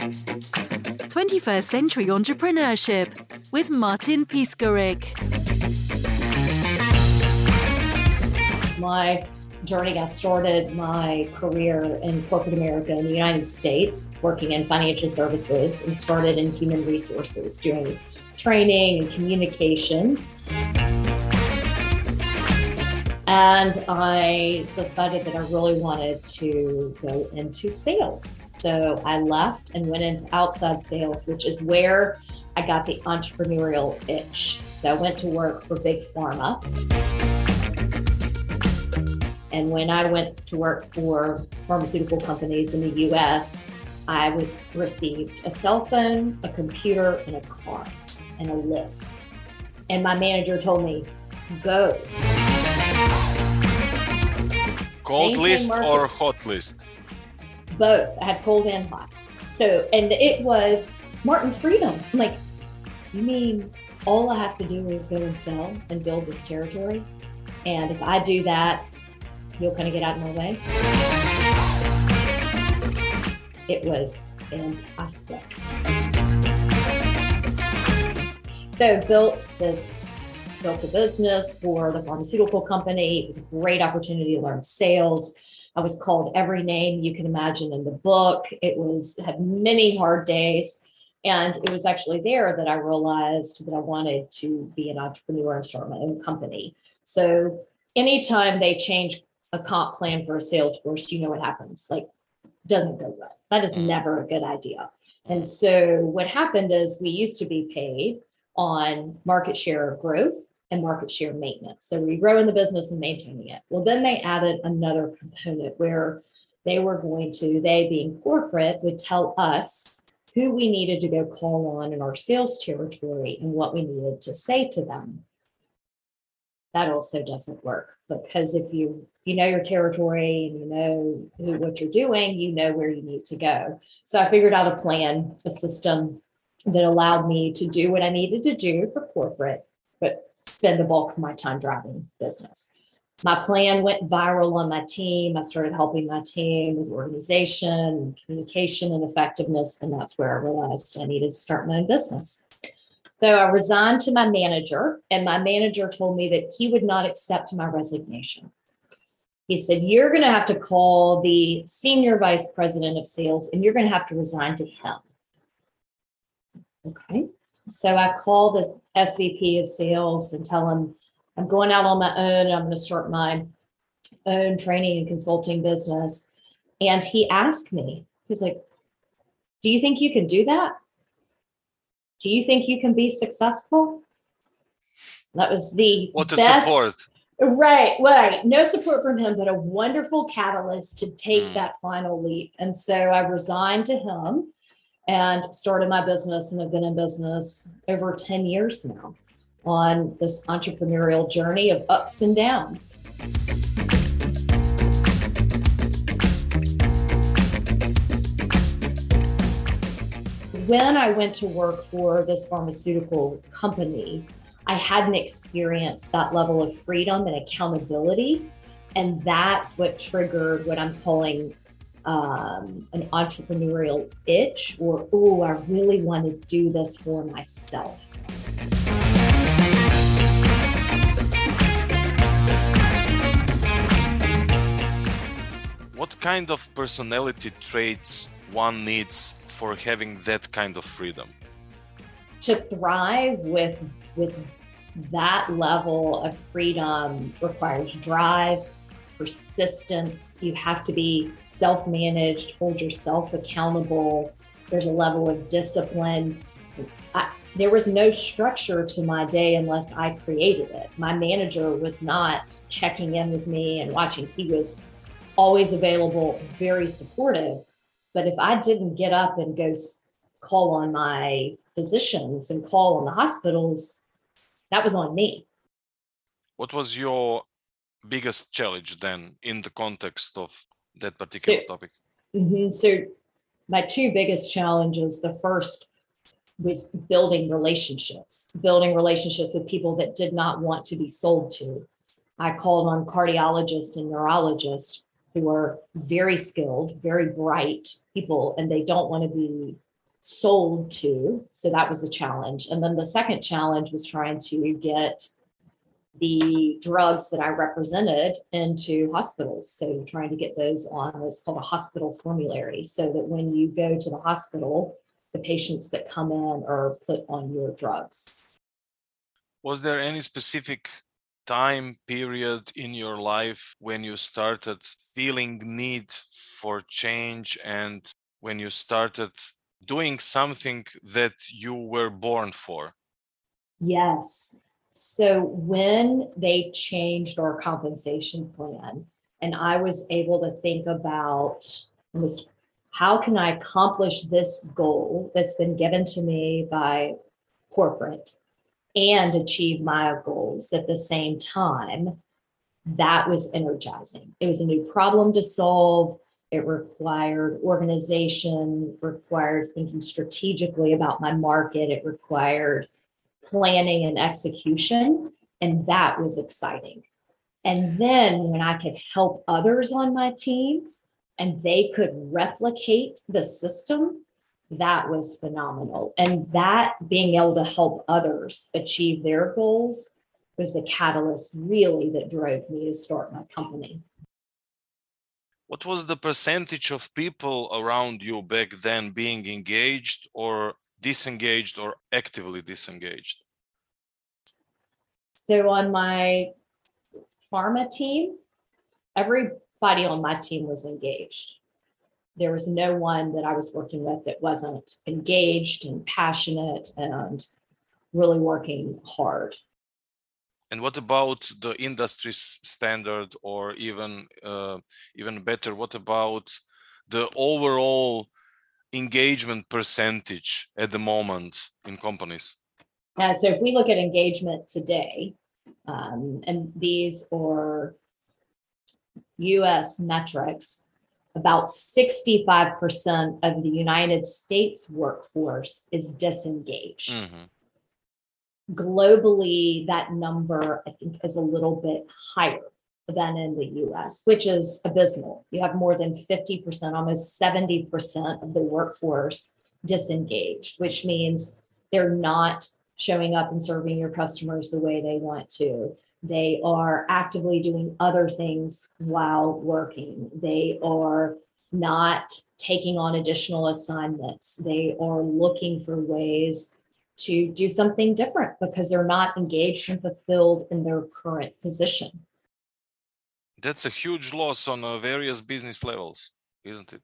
21st Century Entrepreneurship with Martin Piskarik. My journey got started my career in corporate America in the United States, working in financial services, and started in human resources, doing training and communications. And I decided that I really wanted to go into sales. So I left and went into outside sales, which is where I got the entrepreneurial itch. So I went to work for Big Pharma. And when I went to work for pharmaceutical companies in the US, I was received a cell phone, a computer, and a car, and a list. And my manager told me, go. Cold Maintain list market- or hot list? both. I had cold and hot. So, and it was Martin Freedom. I'm like, you mean all I have to do is go and sell and build this territory? And if I do that, you'll kind of get out of my way. It was fantastic. So built this built a business for the pharmaceutical company. It was a great opportunity to learn sales. I was called every name you can imagine in the book. It was had many hard days. And it was actually there that I realized that I wanted to be an entrepreneur and start my own company. So anytime they change a comp plan for a sales force, you know what happens. Like doesn't go well. That is mm. never a good idea. And so what happened is we used to be paid on market share growth and market share maintenance. So we grow in the business and maintaining it. Well, then they added another component where they were going to, they being corporate, would tell us who we needed to go call on in our sales territory and what we needed to say to them. That also doesn't work because if you you know your territory and you know who, what you're doing, you know where you need to go. So I figured out a plan, a system that allowed me to do what I needed to do for corporate, but spend the bulk of my time driving business. My plan went viral on my team. I started helping my team with organization, communication, and effectiveness. And that's where I realized I needed to start my own business. So I resigned to my manager, and my manager told me that he would not accept my resignation. He said, You're going to have to call the senior vice president of sales and you're going to have to resign to him. Okay. So I call the SVP of sales and tell him I'm going out on my own. and I'm going to start my own training and consulting business. And he asked me, he's like, Do you think you can do that? Do you think you can be successful? That was the What is best- support? Right, right. No support from him, but a wonderful catalyst to take Mm. that final leap. And so I resigned to him and started my business and have been in business over 10 years now on this entrepreneurial journey of ups and downs. When I went to work for this pharmaceutical company, I hadn't experienced that level of freedom and accountability. And that's what triggered what I'm calling um, an entrepreneurial itch or, oh, I really want to do this for myself. What kind of personality traits one needs for having that kind of freedom? to thrive with with that level of freedom requires drive persistence. You have to be self-managed hold yourself accountable. There's a level of discipline. I, there was no structure to my day unless i created it. My manager was not checking in with me and watching. He was always available very supportive. But if i didn't get up and go call on my physicians and call on the hospitals, that was on me. What was your biggest challenge then in the context of that particular So- topic? Mhm. So, my two biggest challenges the first was building relationships, building relationships with people that did not want to be sold to. I called on cardiologists and neurologists who are very skilled, very bright people, and they don't want to be sold to. So that was a challenge. And then the second challenge was trying to get the drugs that I represented into hospitals. So trying to get those on what's called a hospital formulary so that when you go to the hospital, the patients that come in are put on your drugs. Was there any specific time period in your life when you started feeling need for change and when you started doing something that you were born for? Yes. So when they changed our compensation plan, and I was able to think about how can I accomplish this goal that's been given to me by corporate and achieve my goals at the same time, that was energizing. It was a new problem to solve. It required organization, required thinking strategically about my market. It required planning and execution. And that was exciting. And then when I could help others on my team and they could replicate the system, that was phenomenal. And that being able to help others achieve their goals was the catalyst really that drove me to start my company what was the percentage of people around you back then being engaged or disengaged or actively disengaged? So on my pharma team, everybody on my team was engaged. There was no one that I was working with that wasn't engaged and passionate and really working hard. And what about the industry standard, or even uh, even better, what about the overall engagement percentage at the moment in companies? Uh, so if we look at engagement today, um, and these are U.S. metrics, about 65% of the United States workforce is disengaged. Mm-hmm globally, that number I think is a little bit higher than in the US, which is abysmal. You have more than 50%, almost 70% of the workforce disengaged, which means they're not showing up and serving your customers the way they want to. They are actively doing other things while working. They are not taking on additional assignments. They are looking for ways to do something different because they're not engaged and fulfilled in their current position. That's a huge loss on uh, various business levels, isn't it?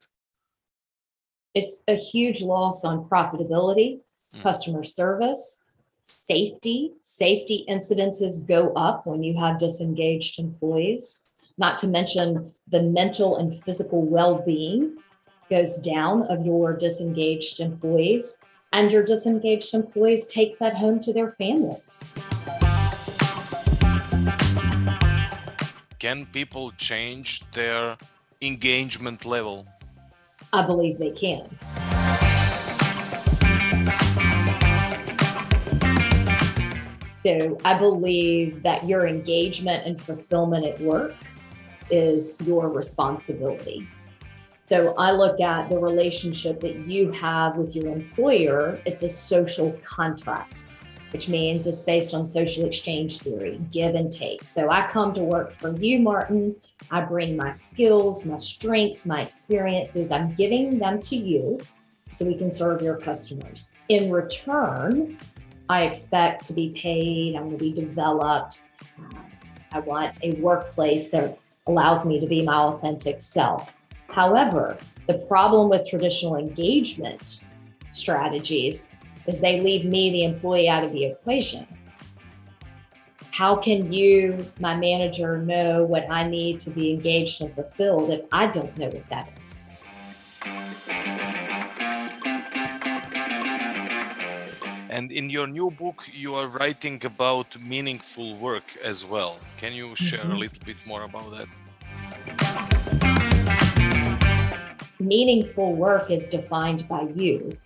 It's a huge loss on profitability, mm. customer service, safety. Safety incidences go up when you have disengaged employees, not to mention the mental and physical well being goes down of your disengaged employees and your disengaged employees take that home to their families. Can people change their engagement level? I believe they can. So I believe that your engagement and fulfillment at work is your responsibility. So I look at the relationship that you have with your employer, it's a social contract, which means it's based on social exchange theory, give and take. So I come to work for you, Martin. I bring my skills, my strengths, my experiences, I'm giving them to you so we can serve your customers. In return, I expect to be paid, I'm going to be developed. Uh, I want a workplace that allows me to be my authentic self. However, the problem with traditional engagement strategies is they leave me, the employee, out of the equation. How can you, my manager, know what I need to be engaged and fulfilled if I don't know what that is? And in your new book, you are writing about meaningful work as well. Can you share mm-hmm. a little bit more about that? meaningful work is defined by you,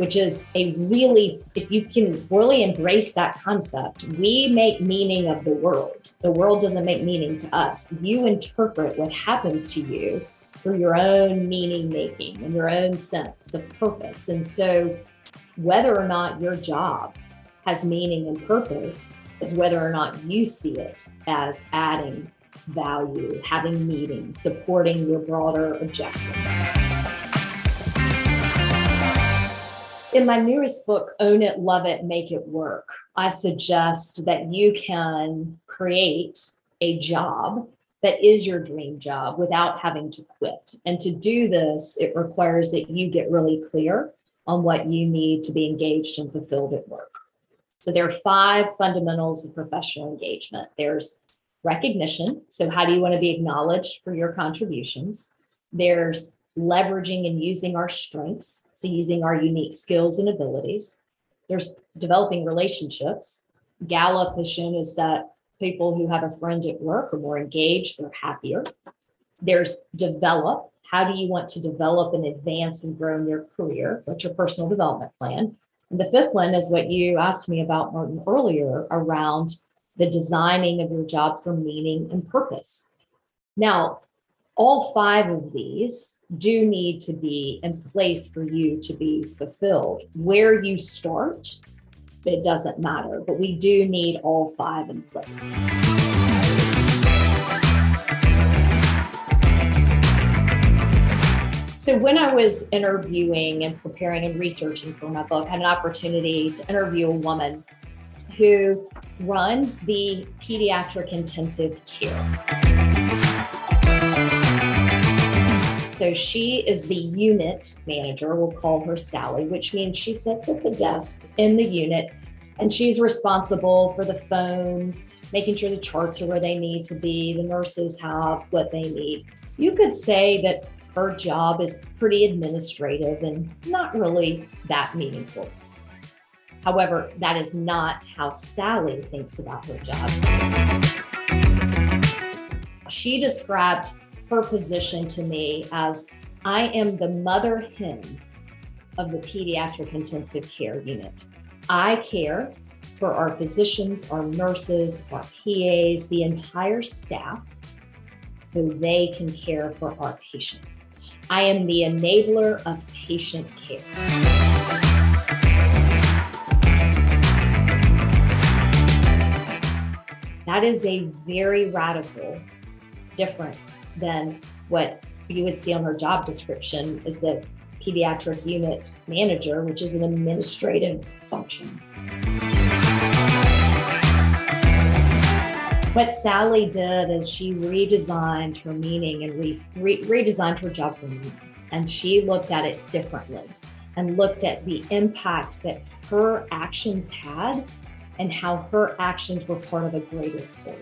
which is a really, if you can really embrace that concept, we make meaning of the world. The world doesn't make meaning to us. You interpret what happens to you through your own meaning making and your own sense of purpose. And so, whether or not your job has meaning and purpose is whether or not you see it as adding value, having meaning, supporting your broader objectives. In my newest book, Own It, Love It, Make It Work, I suggest that you can create a job that is your dream job without having to quit. And to do this, it requires that you get really clear on what you need to be engaged and fulfilled at work. So there are five fundamentals of professional engagement. There's recognition. So, how do you want to be acknowledged for your contributions? There's leveraging and using our strengths. So, using our unique skills and abilities. There's developing relationships. Gallup has shown us that people who have a friend at work are more engaged, they're happier. There's develop. How do you want to develop and advance and grow in your career? What's your personal development plan? And the fifth one is what you asked me about, Martin, earlier around the designing of your job for meaning and purpose. Now, all five of these do need to be in place for you to be fulfilled. Where you start, it doesn't matter, but we do need all five in place. So, when I was interviewing and preparing and researching for my book, I had an opportunity to interview a woman who runs the pediatric intensive care. So, she is the unit manager, we'll call her Sally, which means she sits at the desk in the unit and she's responsible for the phones, making sure the charts are where they need to be, the nurses have what they need. You could say that her job is pretty administrative and not really that meaningful. However, that is not how Sally thinks about her job. She described her position to me as I am the mother hen of the pediatric intensive care unit. I care for our physicians, our nurses, our PAs, the entire staff so they can care for our patients. I am the enabler of patient care. That is a very radical difference than what you would see on her job description is the pediatric unit manager, which is an administrative function. What Sally did is she redesigned her meaning and re- re- redesigned her job for meaning. And she looked at it differently and looked at the impact that her actions had and how her actions were part of a greater whole.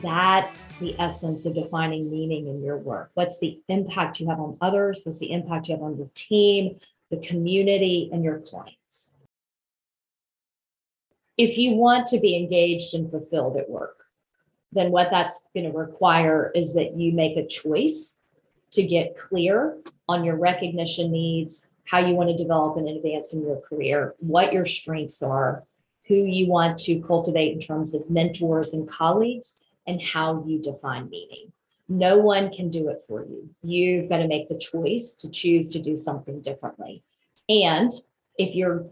That's the essence of defining meaning in your work. What's the impact you have on others? What's the impact you have on your team, the community, and your clients? If you want to be engaged and fulfilled at work, then what that's going to require is that you make a choice to get clear on your recognition needs, how you want to develop and advance in your career, what your strengths are, who you want to cultivate in terms of mentors and colleagues, and how you define meaning. No one can do it for you. You've got to make the choice to choose to do something differently. And if you're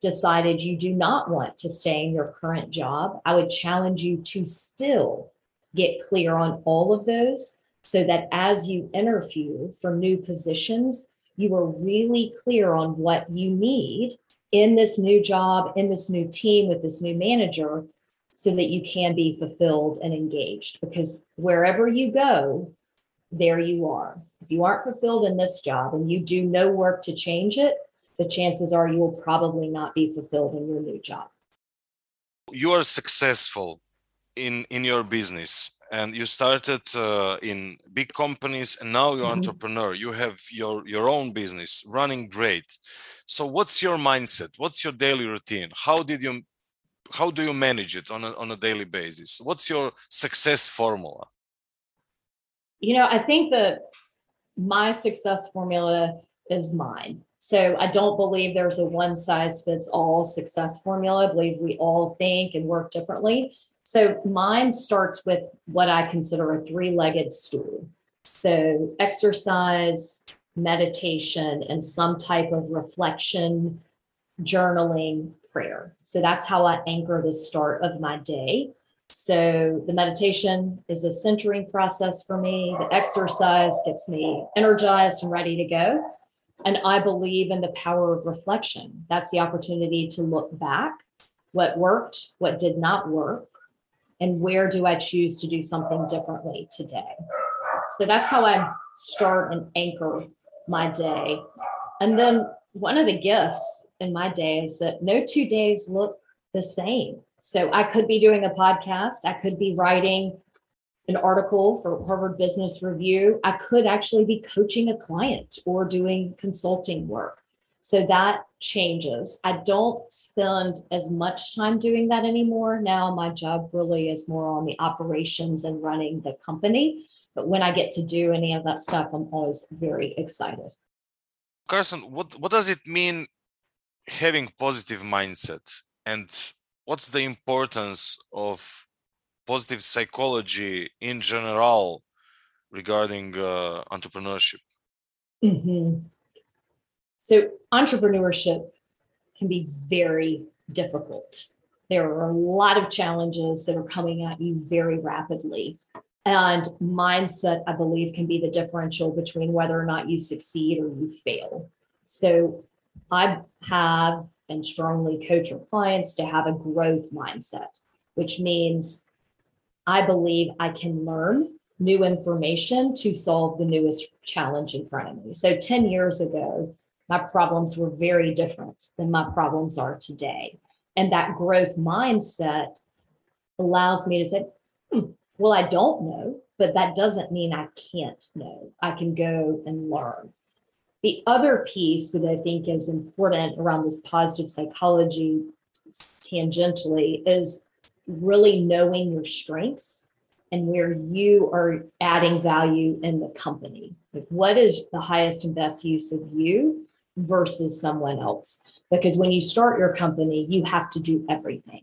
decided you do not want to stay in your current job, I would challenge you to still get clear on all of those so that as you interview for new positions, you are really clear on what you need in this new job, in this new team, with this new manager, so that you can be fulfilled and engaged. Because wherever you go, there you are. If you aren't fulfilled in this job and you do no work to change it, the chances are you will probably not be fulfilled in your new job. You are successful in in your business and you started uh, in big companies and now you're mm-hmm. entrepreneur you have your your own business running great so what's your mindset what's your daily routine how did you how do you manage it on a, on a daily basis what's your success formula you know i think that my success formula is mine so I don't believe there's a one size fits all success formula. I believe we all think and work differently. So mine starts with what I consider a three legged stool. So, exercise, meditation, and some type of reflection, journaling, prayer. So, that's how I anchor the start of my day. So, the meditation is a centering process for me. The exercise gets me energized and ready to go. And I believe in the power of reflection. That's the opportunity to look back what worked, what did not work, and where do I choose to do something differently today. So that's how I start and anchor my day. And then one of the gifts in my day is that no two days look the same. So I could be doing a podcast, I could be writing an article for Harvard Business Review. I could actually be coaching a client or doing consulting work. So that changes. I don't spend as much time doing that anymore. Now my job really is more on the operations and running the company. But when I get to do any of that stuff, I'm always very excited. Carson, what, what does it mean having positive mindset? And what's the importance of positive psychology in general regarding uh, entrepreneurship? Mm-hmm. So, entrepreneurship can be very difficult. There are a lot of challenges that are coming at you very rapidly. And mindset, I believe, can be the differential between whether or not you succeed or you fail. So, I have and strongly coach our clients to have a growth mindset, which means I believe I can learn new information to solve the newest challenge in front of me. So 10 years ago, my problems were very different than my problems are today. And that growth mindset allows me to say, hmm, well, I don't know, but that doesn't mean I can't know. I can go and learn. The other piece that I think is important around this positive psychology tangentially is really knowing your strengths and where you are adding value in the company. Like, what is the highest and best use of you versus someone else? Because when you start your company, you have to do everything.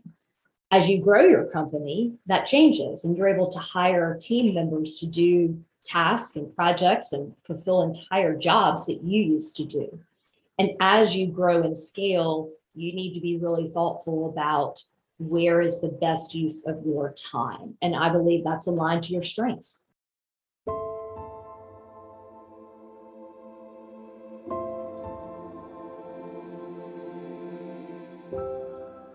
As you grow your company, that changes, and you're able to hire team members to do tasks and projects and fulfill entire jobs that you used to do. And as you grow and scale, you need to be really thoughtful about where is the best use of your time. And I believe that's aligned to your strengths.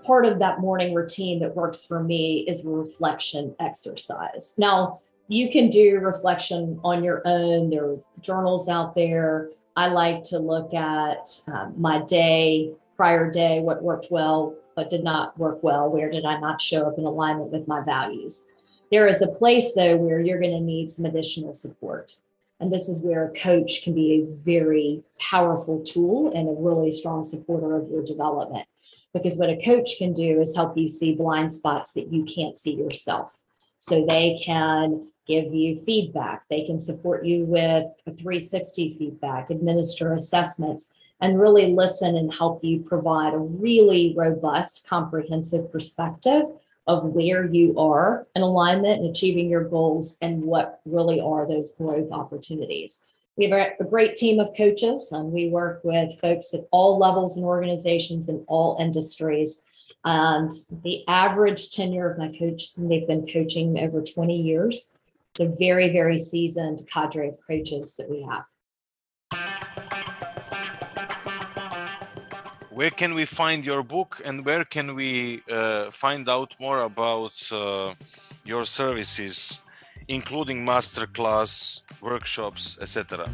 Part of that morning routine that works for me is a reflection exercise. Now, you can do reflection on your own. There are journals out there. I like to look at um, my day, prior day, what worked well, but did not work well? Where did I not show up in alignment with my values? There is a place, though, where you're going to need some additional support. And this is where a coach can be a very powerful tool and a really strong supporter of your development. Because what a coach can do is help you see blind spots that you can't see yourself. So they can give you feedback, they can support you with a 360 feedback, administer assessments, and really listen and help you provide a really robust, comprehensive perspective of where you are in alignment and achieving your goals and what really are those growth opportunities. We have a, a great team of coaches, and we work with folks at all levels and organizations in all industries. And the average tenure of my coach, they've been coaching over 20 years. A very, very seasoned cadre of coaches that we have. where can we find your book and where can we uh, find out more about uh, your services including masterclass workshops etc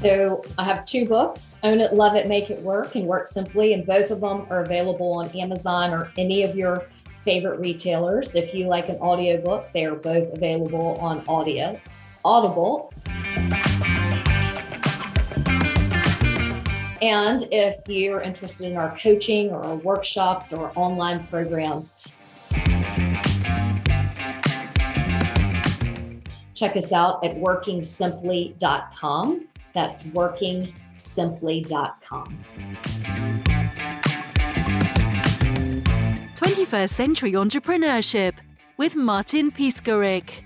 so i have two books own it love it make it work and work simply and both of them are available on amazon or any of your favorite retailers if you like an audiobook they are both available on audio audible And if you're interested in our coaching or our workshops or online programs, check us out at workingsimply.com. That's workingsimply.com. 21st Century Entrepreneurship with Martin Piskarik.